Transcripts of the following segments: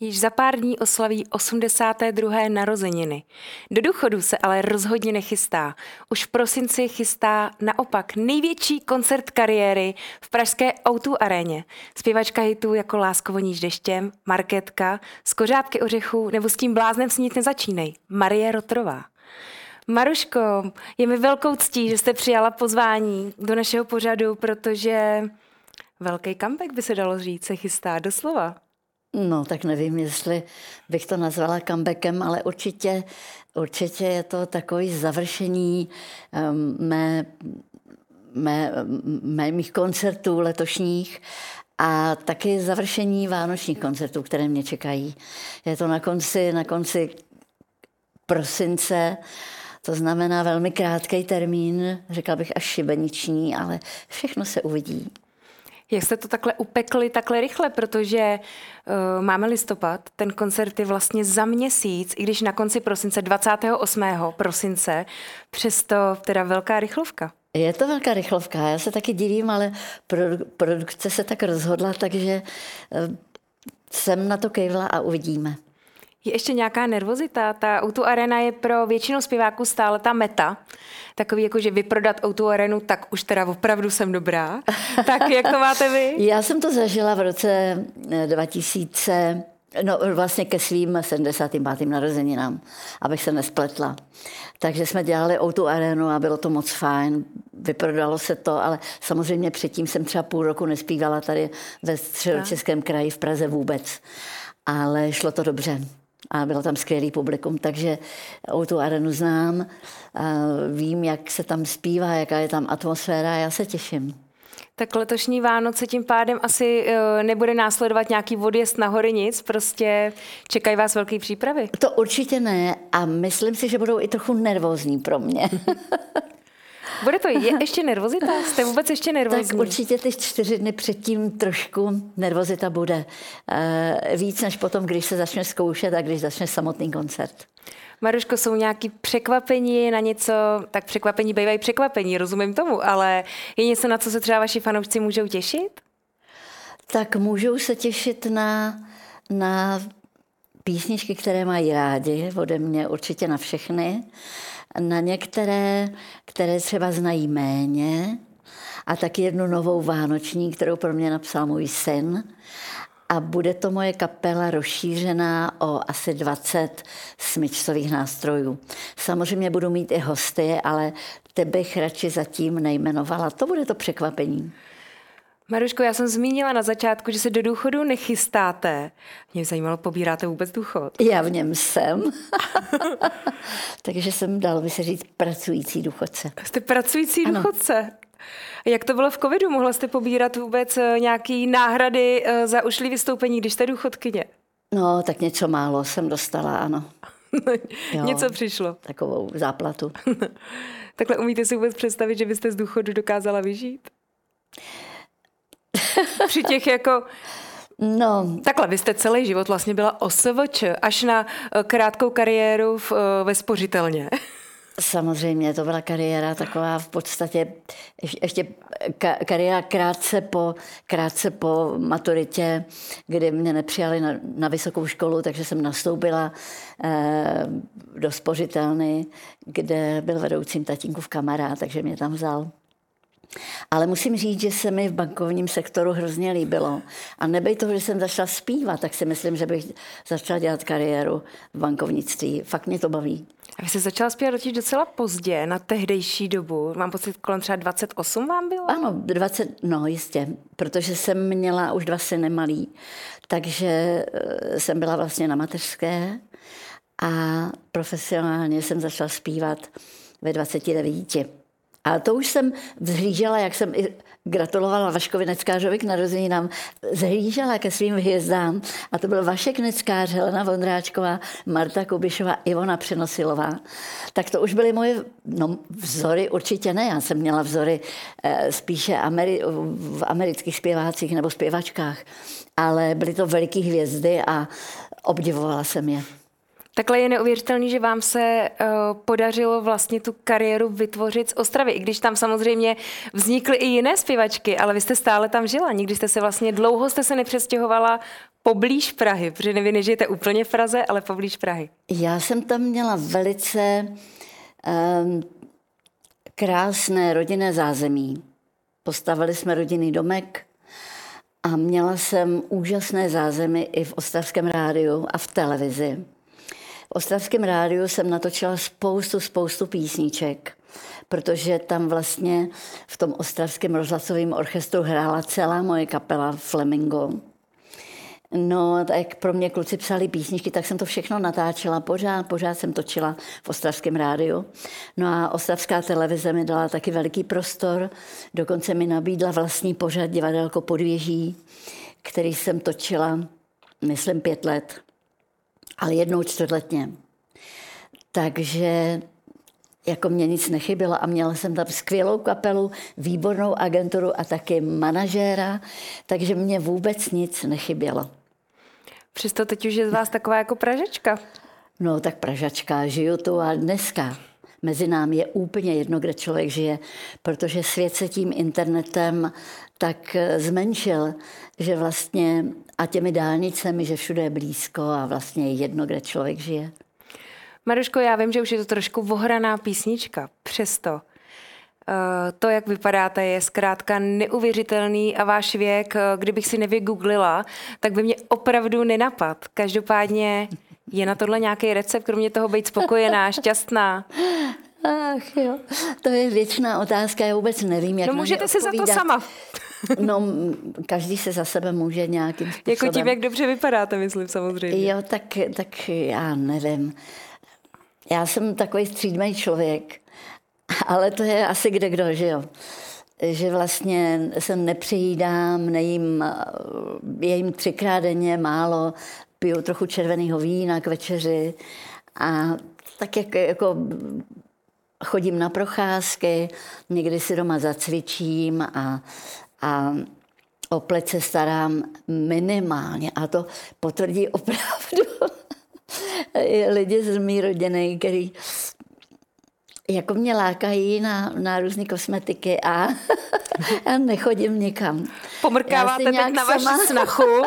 již za pár dní oslaví 82. narozeniny. Do důchodu se ale rozhodně nechystá. Už v prosinci chystá naopak největší koncert kariéry v pražské O2 aréně. Zpěvačka hitů jako Lásko voníš deštěm, Marketka, z kořápky ořechů nebo s tím bláznem snít nezačínej. Marie Rotrová. Maruško, je mi velkou ctí, že jste přijala pozvání do našeho pořadu, protože velký comeback by se dalo říct, se chystá doslova. No, tak nevím, jestli bych to nazvala comebackem, ale určitě, určitě je to takový završení um, mé, mé, mé, mých koncertů letošních a taky završení vánočních koncertů, které mě čekají. Je to na konci, na konci prosince, to znamená velmi krátký termín, řekla bych až šibeniční, ale všechno se uvidí. Jak jste to takhle upekli takhle rychle, protože uh, máme listopad, ten koncert je vlastně za měsíc, i když na konci prosince, 28. prosince, přesto teda velká rychlovka. Je to velká rychlovka, já se taky divím, ale produ- produkce se tak rozhodla, takže uh, jsem na to kejvla a uvidíme. Je ještě nějaká nervozita? Ta Outu Arena je pro většinu zpěváků stále ta meta. Takový jako, že vyprodat Outu Arenu, tak už teda opravdu jsem dobrá. tak jak to máte vy? Já jsem to zažila v roce 2000, eh, no vlastně ke svým 75. narozeninám, abych se nespletla. Takže jsme dělali Outu Arenu a bylo to moc fajn. Vyprodalo se to, ale samozřejmě předtím jsem třeba půl roku nespívala tady ve středočeském kraji v Praze vůbec. Ale šlo to dobře a bylo tam skvělý publikum, takže o tu arenu znám, vím, jak se tam zpívá, jaká je tam atmosféra a já se těším. Tak letošní Vánoce tím pádem asi e, nebude následovat nějaký odjezd na hory nic, prostě čekají vás velké přípravy. To určitě ne a myslím si, že budou i trochu nervózní pro mě. Bude to je ještě nervozita? Jste vůbec ještě nervózní? Tak určitě ty čtyři dny předtím trošku nervozita bude. E, víc než potom, když se začne zkoušet a když začne samotný koncert. Maruško, jsou nějaké překvapení na něco, tak překvapení bývají překvapení, rozumím tomu, ale je něco, na co se třeba vaši fanoušci můžou těšit? Tak můžou se těšit na, na písničky, které mají rádi, ode mě určitě na všechny na některé, které třeba znají méně, a taky jednu novou vánoční, kterou pro mě napsal můj syn. A bude to moje kapela rozšířená o asi 20 smyčcových nástrojů. Samozřejmě budu mít i hosty, ale ty bych radši zatím nejmenovala. To bude to překvapení. Maruško, já jsem zmínila na začátku, že se do důchodu nechystáte. Mě zajímalo, pobíráte vůbec důchod? Já v něm jsem. Takže jsem, dal by se říct, pracující důchodce. Jste pracující ano. důchodce? Jak to bylo v covidu? Mohla jste pobírat vůbec eh, nějaký náhrady eh, za ušlý vystoupení, když jste důchodkyně? No, tak něco málo jsem dostala, ano. jo, něco přišlo. Takovou záplatu. Takhle umíte si vůbec představit, že byste z důchodu dokázala vyžít? Při těch jako No. Takhle, vy jste celý život vlastně byla OSVČ, až na eh, krátkou kariéru v, eh, ve spořitelně. Samozřejmě, to byla kariéra taková v podstatě, ještě kariéra krátce po, krátce po maturitě, kdy mě nepřijali na, na vysokou školu, takže jsem nastoupila eh, do spořitelny, kde byl vedoucím tatínkův kamarád, takže mě tam vzal. Ale musím říct, že se mi v bankovním sektoru hrozně líbilo. A nebej toho, že jsem začala zpívat, tak si myslím, že bych začala dělat kariéru v bankovnictví. Fakt mě to baví. A vy jste začala zpívat totiž docela pozdě, na tehdejší dobu. Mám pocit, kolem třeba 28 vám bylo? Ano, 20, no jistě, protože jsem měla už dva syny malý, takže eh, jsem byla vlastně na mateřské a profesionálně jsem začala zpívat ve 29. A to už jsem vzhlížela, jak jsem i gratulovala Vaškovi Neckářovi k narozeninám, zhlížela ke svým hvězdám. A to byl Vašek Neckář, Helena Vondráčková, Marta Kubišová, Ivona Přenosilová. Tak to už byly moje no, vzory, určitě ne. Já jsem měla vzory eh, spíše Ameri- v amerických zpěvácích nebo zpěvačkách. Ale byly to veliké hvězdy a obdivovala jsem je. Takhle je neuvěřitelný, že vám se uh, podařilo vlastně tu kariéru vytvořit z Ostravy, i když tam samozřejmě vznikly i jiné zpěvačky, ale vy jste stále tam žila. Nikdy jste se vlastně dlouho jste se nepřestěhovala poblíž Prahy, protože nevy nežijete úplně v Praze, ale poblíž Prahy. Já jsem tam měla velice um, krásné rodinné zázemí. Postavili jsme rodinný domek a měla jsem úžasné zázemí i v Ostravském rádiu a v televizi. Ostravském rádiu jsem natočila spoustu, spoustu písniček, protože tam vlastně v tom Ostravském rozhlasovém orchestru hrála celá moje kapela Flamingo. No, tak pro mě kluci psali písničky, tak jsem to všechno natáčela, pořád, pořád jsem točila v Ostravském rádiu. No a Ostravská televize mi dala taky veliký prostor, dokonce mi nabídla vlastní pořad divadelko podvěží, který jsem točila, myslím, pět let, ale jednou čtvrtletně. Takže jako mě nic nechybělo a měla jsem tam skvělou kapelu, výbornou agenturu a taky manažéra, takže mě vůbec nic nechybělo. Přesto teď už je z vás taková jako pražečka. No tak pražačka, žiju tu a dneska. Mezi námi je úplně jedno, kde člověk žije, protože svět se tím internetem tak zmenšil, že vlastně a těmi dálnicemi, že všude je blízko a vlastně je jedno, kde člověk žije. Maruško, já vím, že už je to trošku vohraná písnička, přesto Eh, to, jak vypadáte, je zkrátka neuvěřitelný a váš věk, eh, kdybych si nevygooglila, tak by mě opravdu nenapad. Každopádně je na tohle nějaký recept, kromě toho být spokojená, šťastná? Ach jo, to je věčná otázka, já vůbec nevím, jak No můžete si za to sama. No, každý se za sebe může nějakým způsobem. Jako tím, jak dobře vypadáte, myslím samozřejmě. Jo, tak, tak já nevím. Já jsem takový střídmý člověk ale to je asi kde kdo, že jo. Že vlastně se nepřejídám, nejím, jejím třikrát denně málo, piju trochu červeného vína k večeři a tak jak, jako chodím na procházky, někdy si doma zacvičím a, a o plece starám minimálně a to potvrdí opravdu lidi z mý rodiny, který jako mě lákají na, na různé kosmetiky a, a nechodím nikam. Pomrkáváte teď na vaši sama... snachu,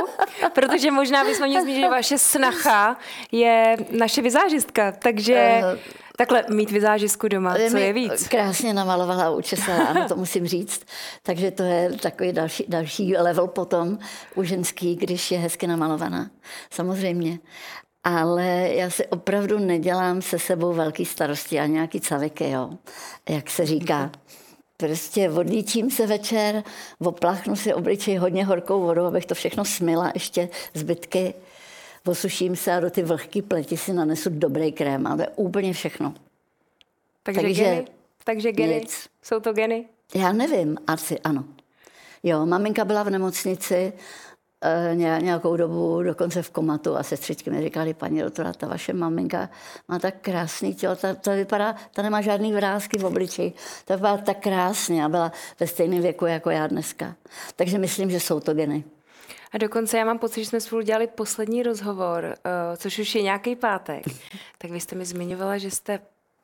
protože možná bychom měli zmínit, že vaše snacha je naše vizážistka, takže uh, takhle mít vizážistku doma, co je víc? Krásně namalovala a učesala, ano, to musím říct. Takže to je takový další, další level potom u ženský, když je hezky namalovaná. Samozřejmě ale já si opravdu nedělám se sebou velký starosti a nějaký caviky, jo, jak se říká. Prostě odlíčím se večer, opláchnu si obličej hodně horkou vodou, abych to všechno smila, ještě zbytky, osuším se a do ty vlhký pleti si nanesu dobrý krém a to je úplně všechno. Takže, Takže geny? Takže geny? Nic. Jsou to geny? Já nevím, asi ano. Jo, maminka byla v nemocnici, nějakou dobu dokonce v komatu a sestřičky mi říkali, paní doktora, ta vaše maminka má tak krásný tělo, ta, ta vypadá, ta nemá žádný vrázky v obličeji, ta vypadá tak krásně a byla ve stejném věku jako já dneska. Takže myslím, že jsou to geny. A dokonce já mám pocit, že jsme spolu dělali poslední rozhovor, uh, což už je nějaký pátek. Tak vy jste mi zmiňovala, že jste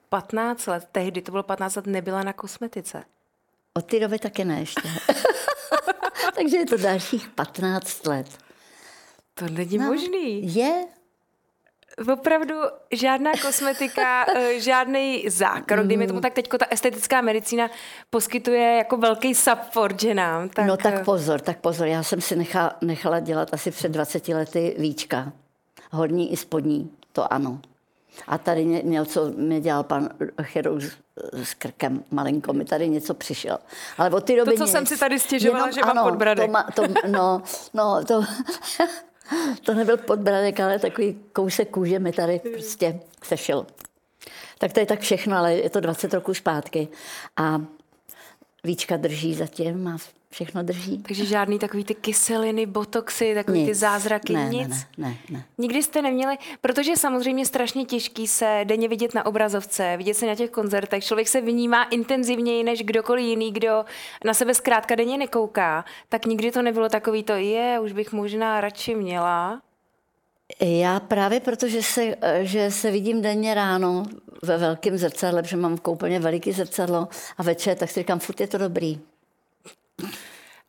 15 let, tehdy to bylo 15 let, nebyla na kosmetice. Od té doby taky ne ještě. Takže je to dalších 15 let. To není no, možný. Je. Opravdu žádná kosmetika, eh, žádný zákrok, dejme tomu tak teďko ta estetická medicína poskytuje jako velký support ženám. Tak... No tak eh, pozor, tak pozor, já jsem si nechala, nechala dělat asi před 20 lety víčka. Horní i spodní, to ano. A tady něco mi dělal pan chirurg s krkem, malinko mi tady něco přišel. Ale od té doby To, co nic. jsem si tady stěžovala, jenom, že mám ano, podbradek. To, ma, to, no, no, to, to nebyl podbradek, ale takový kousek kůže mi tady prostě sešel. Tak to je tak všechno, ale je to 20 roků zpátky. A Víčka drží zatím a všechno drží. Takže žádný takový ty kyseliny, botoxy, takový nic. ty zázraky, ne, nic? Ne, ne, ne. Nikdy jste neměli, protože je samozřejmě strašně těžký se denně vidět na obrazovce, vidět se na těch koncertech. Člověk se vnímá intenzivněji než kdokoliv jiný, kdo na sebe zkrátka denně nekouká. Tak nikdy to nebylo takový to, je, už bych možná radši měla. Já právě protože se, že se vidím denně ráno ve velkém zrcadle, protože mám koupelně veliký zrcadlo a večer, tak si říkám, furt je to dobrý.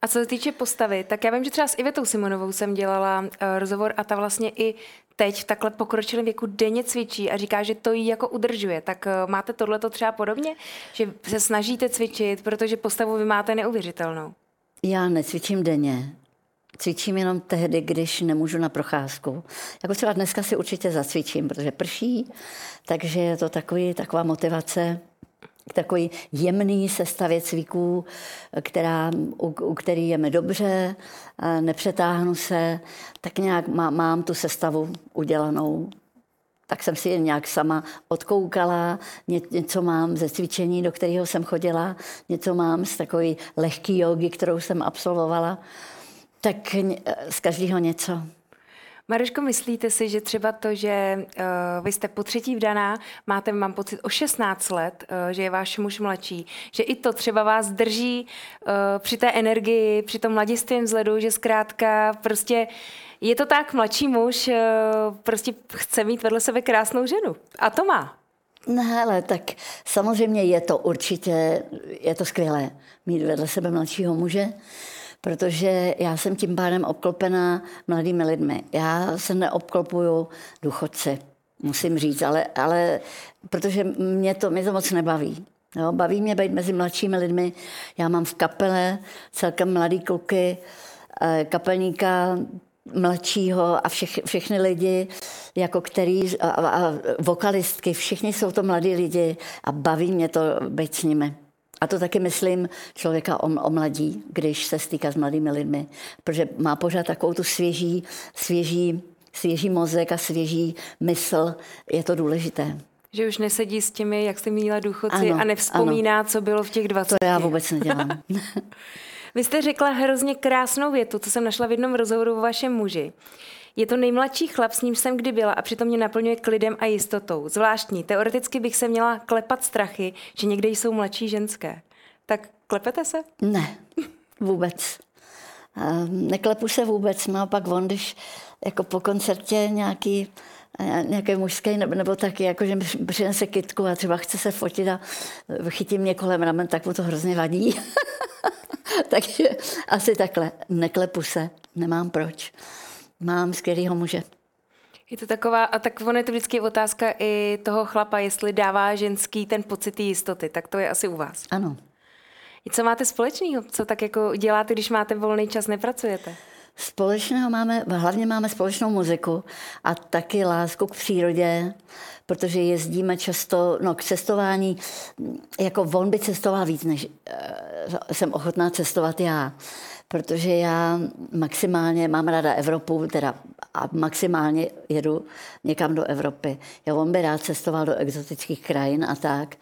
A co se týče postavy, tak já vím, že třeba s Ivetou Simonovou jsem dělala uh, rozhovor a ta vlastně i teď v takhle pokročilém věku denně cvičí a říká, že to jí jako udržuje. Tak uh, máte tohleto třeba podobně? Že se snažíte cvičit, protože postavu vy máte neuvěřitelnou. Já necvičím denně. Cvičím jenom tehdy, když nemůžu na procházku. Jako třeba dneska si určitě zacvičím, protože prší, takže je to takový, taková motivace takový jemný sestavě cviků, která, u, u který je mi dobře, nepřetáhnu se, tak nějak má, mám tu sestavu udělanou. Tak jsem si je nějak sama odkoukala, ně, něco mám ze cvičení, do kterého jsem chodila, něco mám z takové lehké jogy, kterou jsem absolvovala. Tak z každého něco. Maruško, myslíte si, že třeba to, že uh, vy jste po třetí vdaná, máte, mám pocit, o 16 let, uh, že je váš muž mladší, že i to třeba vás drží uh, při té energii, při tom mladistvém vzhledu, že zkrátka prostě je to tak, mladší muž uh, prostě chce mít vedle sebe krásnou ženu. A to má. No hele, tak samozřejmě je to určitě, je to skvělé mít vedle sebe mladšího muže protože já jsem tím pádem obklopená mladými lidmi. Já se neobklopuju důchodci, musím říct, ale, ale protože mě to, mě to moc nebaví. Jo, baví mě být mezi mladšími lidmi. Já mám v kapele celkem mladý kluky, eh, kapelníka mladšího a všech, všechny lidi, jako který, a, a vokalistky, všichni jsou to mladí lidi a baví mě to být s nimi. A to taky myslím člověka omladí, když se stýká s mladými lidmi, protože má pořád takovou tu svěží, svěží, svěží mozek a svěží mysl. Je to důležité. Že už nesedí s těmi, jak jste měla důchodci ano, a nevzpomíná, ano. co bylo v těch 20. To já vůbec nedělám. Vy jste řekla hrozně krásnou větu, co jsem našla v jednom rozhovoru o vašem muži. Je to nejmladší chlap, s ním jsem kdy byla a přitom mě naplňuje klidem a jistotou. Zvláštní. Teoreticky bych se měla klepat strachy, že někde jsou mladší ženské. Tak klepete se? Ne, vůbec. Neklepu se vůbec, naopak on, když jako po koncertě nějaký nějaké mužské nebo, nebo taky, jako, že přinese kitku a třeba chce se fotit a chytím mě kolem ramen, tak mu to hrozně vadí. Takže asi takhle. Neklepu se, nemám proč mám skvělého muže. Je to taková, a tak ono je to vždycky otázka i toho chlapa, jestli dává ženský ten pocit jistoty, tak to je asi u vás. Ano. Co máte společného? Co tak jako děláte, když máte volný čas, nepracujete? Společného máme, hlavně máme společnou muziku a taky lásku k přírodě, protože jezdíme často no, k cestování, jako on by cestoval víc, než uh, jsem ochotná cestovat já protože já maximálně mám ráda Evropu, teda a maximálně jedu někam do Evropy. Já on by rád cestoval do exotických krajin a tak,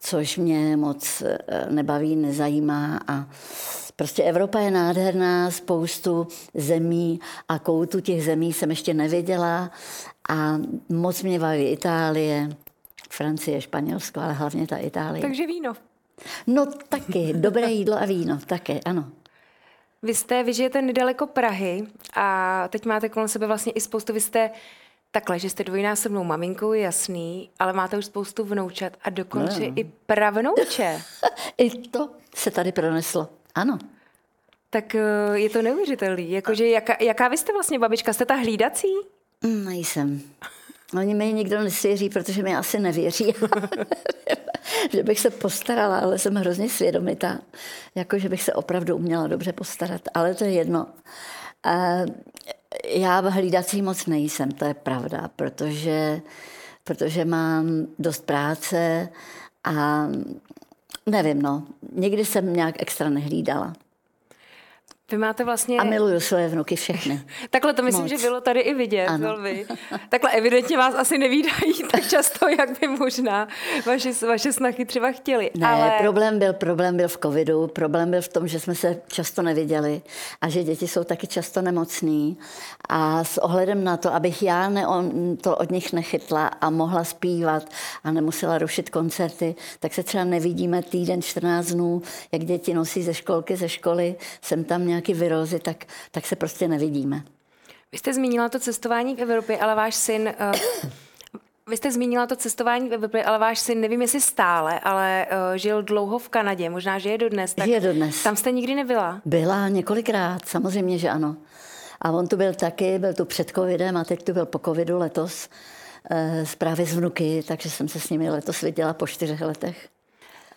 což mě moc eh, nebaví, nezajímá a Prostě Evropa je nádherná, spoustu zemí a koutu těch zemí jsem ještě neviděla a moc mě baví Itálie, Francie, Španělsko, ale hlavně ta Itálie. Takže víno. No taky, dobré jídlo a víno, také, ano. Vy jste, vy žijete nedaleko Prahy a teď máte kolem sebe vlastně i spoustu, vy jste takhle, že jste dvojnásobnou maminkou, jasný, ale máte už spoustu vnoučat a dokonce no. i pravnouče. I to se tady proneslo, ano. Tak eh, je to neuvěřitelný. Jakože jaká, jaká vy jste vlastně babička? Jste ta hlídací? Mm, nejsem. Oni mi nikdo nesvěří, protože mi asi nevěří. že bych se postarala, ale jsem hrozně svědomitá. Jako, že bych se opravdu uměla dobře postarat. Ale to je jedno. Já hlídací moc nejsem, to je pravda, protože, protože mám dost práce a nevím, no, nikdy jsem nějak extra nehlídala. Vy máte vlastně... A miluju své vnuky všechny. Takhle to myslím, Moc. že bylo tady i vidět. Ano. Takhle evidentně vás asi nevídají tak často, jak by možná vaše, vaše snachy třeba chtěli. Ne, ale... problém, byl, problém byl v covidu, problém byl v tom, že jsme se často neviděli a že děti jsou taky často nemocný. A s ohledem na to, abych já ne, on, to od nich nechytla a mohla zpívat a nemusela rušit koncerty, tak se třeba nevidíme týden, 14 dnů, jak děti nosí ze školky, ze školy, jsem tam nějak nějaké virózy, tak, tak se prostě nevidíme. Vy jste zmínila to cestování v Evropě, ale váš syn uh, Vy jste zmínila to cestování ve Bibli, ale váš syn, nevím jestli stále, ale uh, žil dlouho v Kanadě, možná, že je dodnes. Tak je dodnes. Tam jste nikdy nebyla? Byla několikrát, samozřejmě, že ano. A on tu byl taky, byl tu před covidem a teď tu byl po covidu letos uh, právě z vnuky, takže jsem se s nimi letos viděla po čtyřech letech.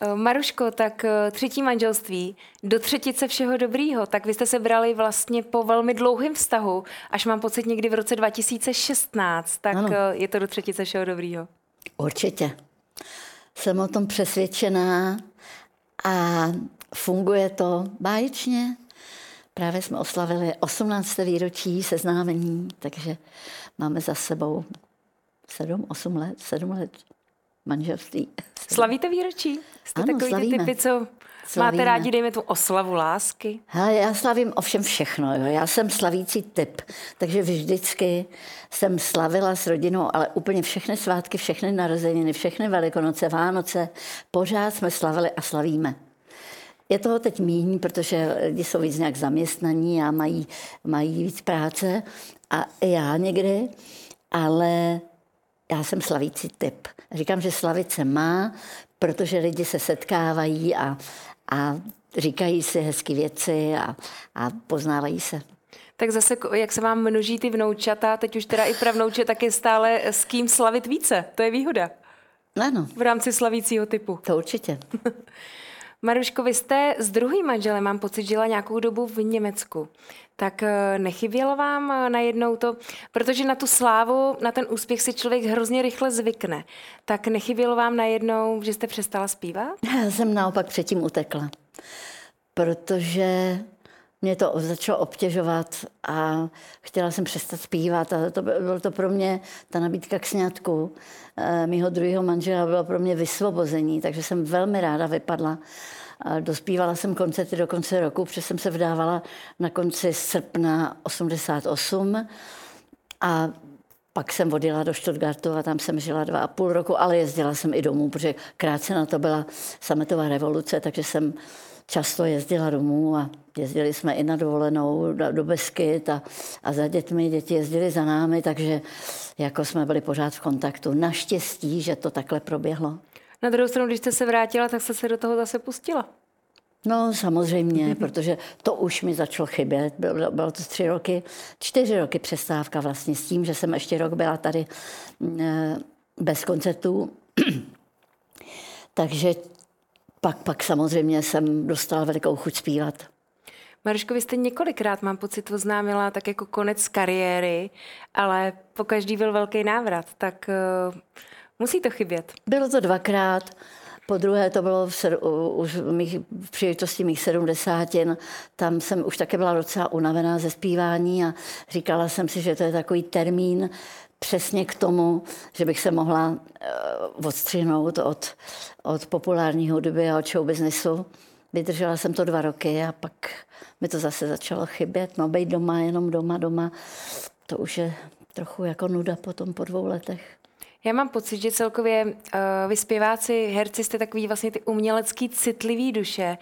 Eh, Maruško, tak eh, třetí manželství, do třetice všeho dobrýho, tak vy jste se brali vlastně po velmi dlouhém vztahu, až mám pocit někdy v roce 2016, tak ano. Eh, je to do třetice všeho dobrýho. Určitě. Jsem o tom přesvědčená a funguje to báječně. Právě jsme oslavili 18. výročí seznámení, takže máme za sebou 7, 8 let, 7 let manželství. Slavíte výročí? Jste ano, takový slavíme. ty typy, co Slavíme. Máte rádi, dejme tu oslavu lásky? Hele, já slavím ovšem všechno. Jo. Já jsem slavící typ, takže vždycky jsem slavila s rodinou, ale úplně všechny svátky, všechny narozeniny, všechny velikonoce, Vánoce, pořád jsme slavili a slavíme. Je toho teď míní, protože lidi jsou víc nějak zaměstnaní a mají, mají víc práce a já někdy, ale já jsem slavící typ. Říkám, že slavit se má, protože lidi se setkávají a, a říkají si hezké věci a, a poznávají se. Tak zase, jak se vám množí ty vnoučata, teď už teda i pravnouče, tak je stále s kým slavit více. To je výhoda. Ano. V rámci slavícího typu. To určitě. Maruško, vy jste s druhým manželem, mám pocit, žila nějakou dobu v Německu. Tak eh, nechybělo vám eh, najednou to, protože na tu slávu, na ten úspěch si člověk hrozně rychle zvykne. Tak nechybělo vám najednou, že jste přestala zpívat? Já jsem naopak předtím utekla, protože mě to začalo obtěžovat a chtěla jsem přestat zpívat a to bylo to pro mě, ta nabídka k sňatku eh, mýho druhého manžela bylo pro mě vysvobození, takže jsem velmi ráda vypadla. Dospívala jsem koncerty do konce roku, protože jsem se vdávala na konci srpna 88 a pak jsem odjela do Stuttgartu a tam jsem žila dva a půl roku, ale jezdila jsem i domů, protože krátce na to byla sametová revoluce, takže jsem často jezdila domů a jezdili jsme i na dovolenou do Beskyt a, a za dětmi, děti jezdili za námi, takže jako jsme byli pořád v kontaktu. Naštěstí, že to takhle proběhlo. Na druhou stranu, když jste se vrátila, tak jste se do toho zase pustila. No samozřejmě, protože to už mi začalo chybět. Bylo, bylo to tři roky, čtyři roky přestávka vlastně s tím, že jsem ještě rok byla tady e, bez koncertů. Takže pak, pak samozřejmě jsem dostala velikou chuť zpívat. Maruško, vy jste několikrát, mám pocit, oznámila tak jako konec kariéry, ale po každý byl velký návrat, tak uh, musí to chybět. Bylo to dvakrát. Po druhé to bylo v, už v, mých, v příležitosti mých sedmdesátin. Tam jsem už také byla docela unavená ze zpívání a říkala jsem si, že to je takový termín, přesně k tomu, že bych se mohla uh, odstřihnout od, od populární hudby a od show businessu. Vydržela jsem to dva roky a pak mi to zase začalo chybět. No, být doma, jenom doma, doma, to už je trochu jako nuda potom po dvou letech. Já mám pocit, že celkově uh, vy zpěváci, herci jste takový vlastně ty umělecký citlivý duše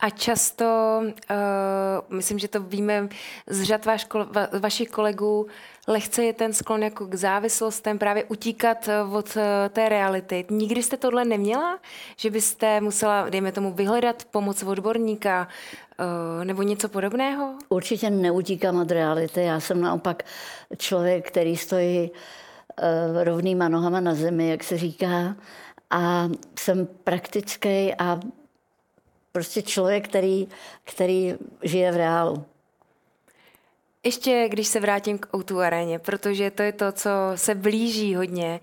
a často, uh, myslím, že to víme z řad vaš, va, vašich kolegů, lehce je ten sklon jako k závislostem, právě utíkat eh, od uh, té reality. Nikdy jste tohle neměla? Že byste musela, dejme tomu, vyhledat pomoc odborníka nebo něco podobného? Určitě neutíkám od reality. Já jsem naopak člověk, který stojí uh, Eh, rovnýma nohama na zemi, jak se říká. A jsem praktický a prostě člověk, který, který žije v reálu. Ještě když se vrátím k Outu aréně, protože to je to, co se blíží hodně,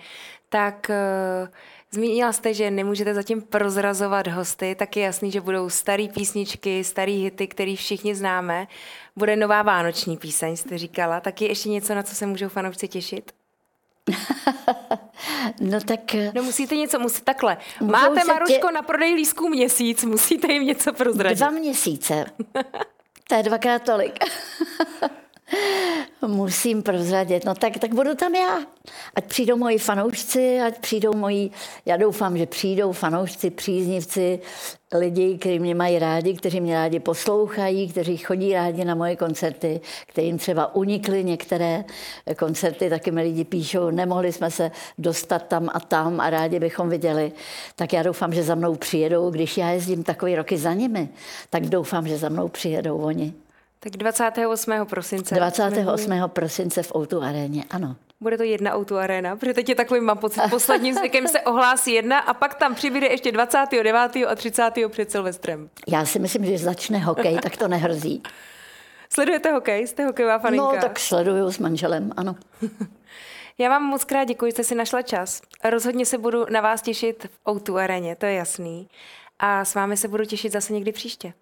tak uh, zmínila jste, že nemůžete zatím prozrazovat hosty, tak je jasný, že budou staré písničky, staré hity, které všichni známe. Bude nová vánoční píseň, jste říkala. Tak je ještě něco, na co se můžou fanoušci těšit? no tak... Eh, no musíte něco, musíte takhle. Máte, Maruško, tě... na prodej lísků měsíc, musíte jim něco prozradit. Dva měsíce. to je dvakrát tolik. musím prozradit. No tak, tak budu tam já. Ať přijdou moji fanoušci, ať přijdou moji, já doufám, že přijdou fanoušci, příznivci, lidi, kteří mě mají rádi, kteří mě rádi poslouchají, kteří chodí rádi na moje koncerty, kterým třeba unikly některé koncerty, taky mi lidi píšou, nemohli jsme se dostat tam a tam a rádi bychom viděli. Tak já doufám, že za mnou přijedou, když já jezdím takový roky za nimi, tak doufám, že za mnou přijedou oni. Tak 28. prosince. 28. prosince v Outu aréně, ano. Bude to jedna Outu arena, protože teď je takový, mám pocit, posledním zvykem se ohlásí jedna a pak tam přibude ještě 29. a 30. před Silvestrem. Já si myslím, že začne hokej, tak to nehrozí. Sledujete hokej? Jste hokejová faninka? No, tak sleduju s manželem, ano. Já vám moc krát děkuji, že jste si našla čas. Rozhodně se budu na vás těšit v Outu areně, to je jasný. A s vámi se budu těšit zase někdy příště.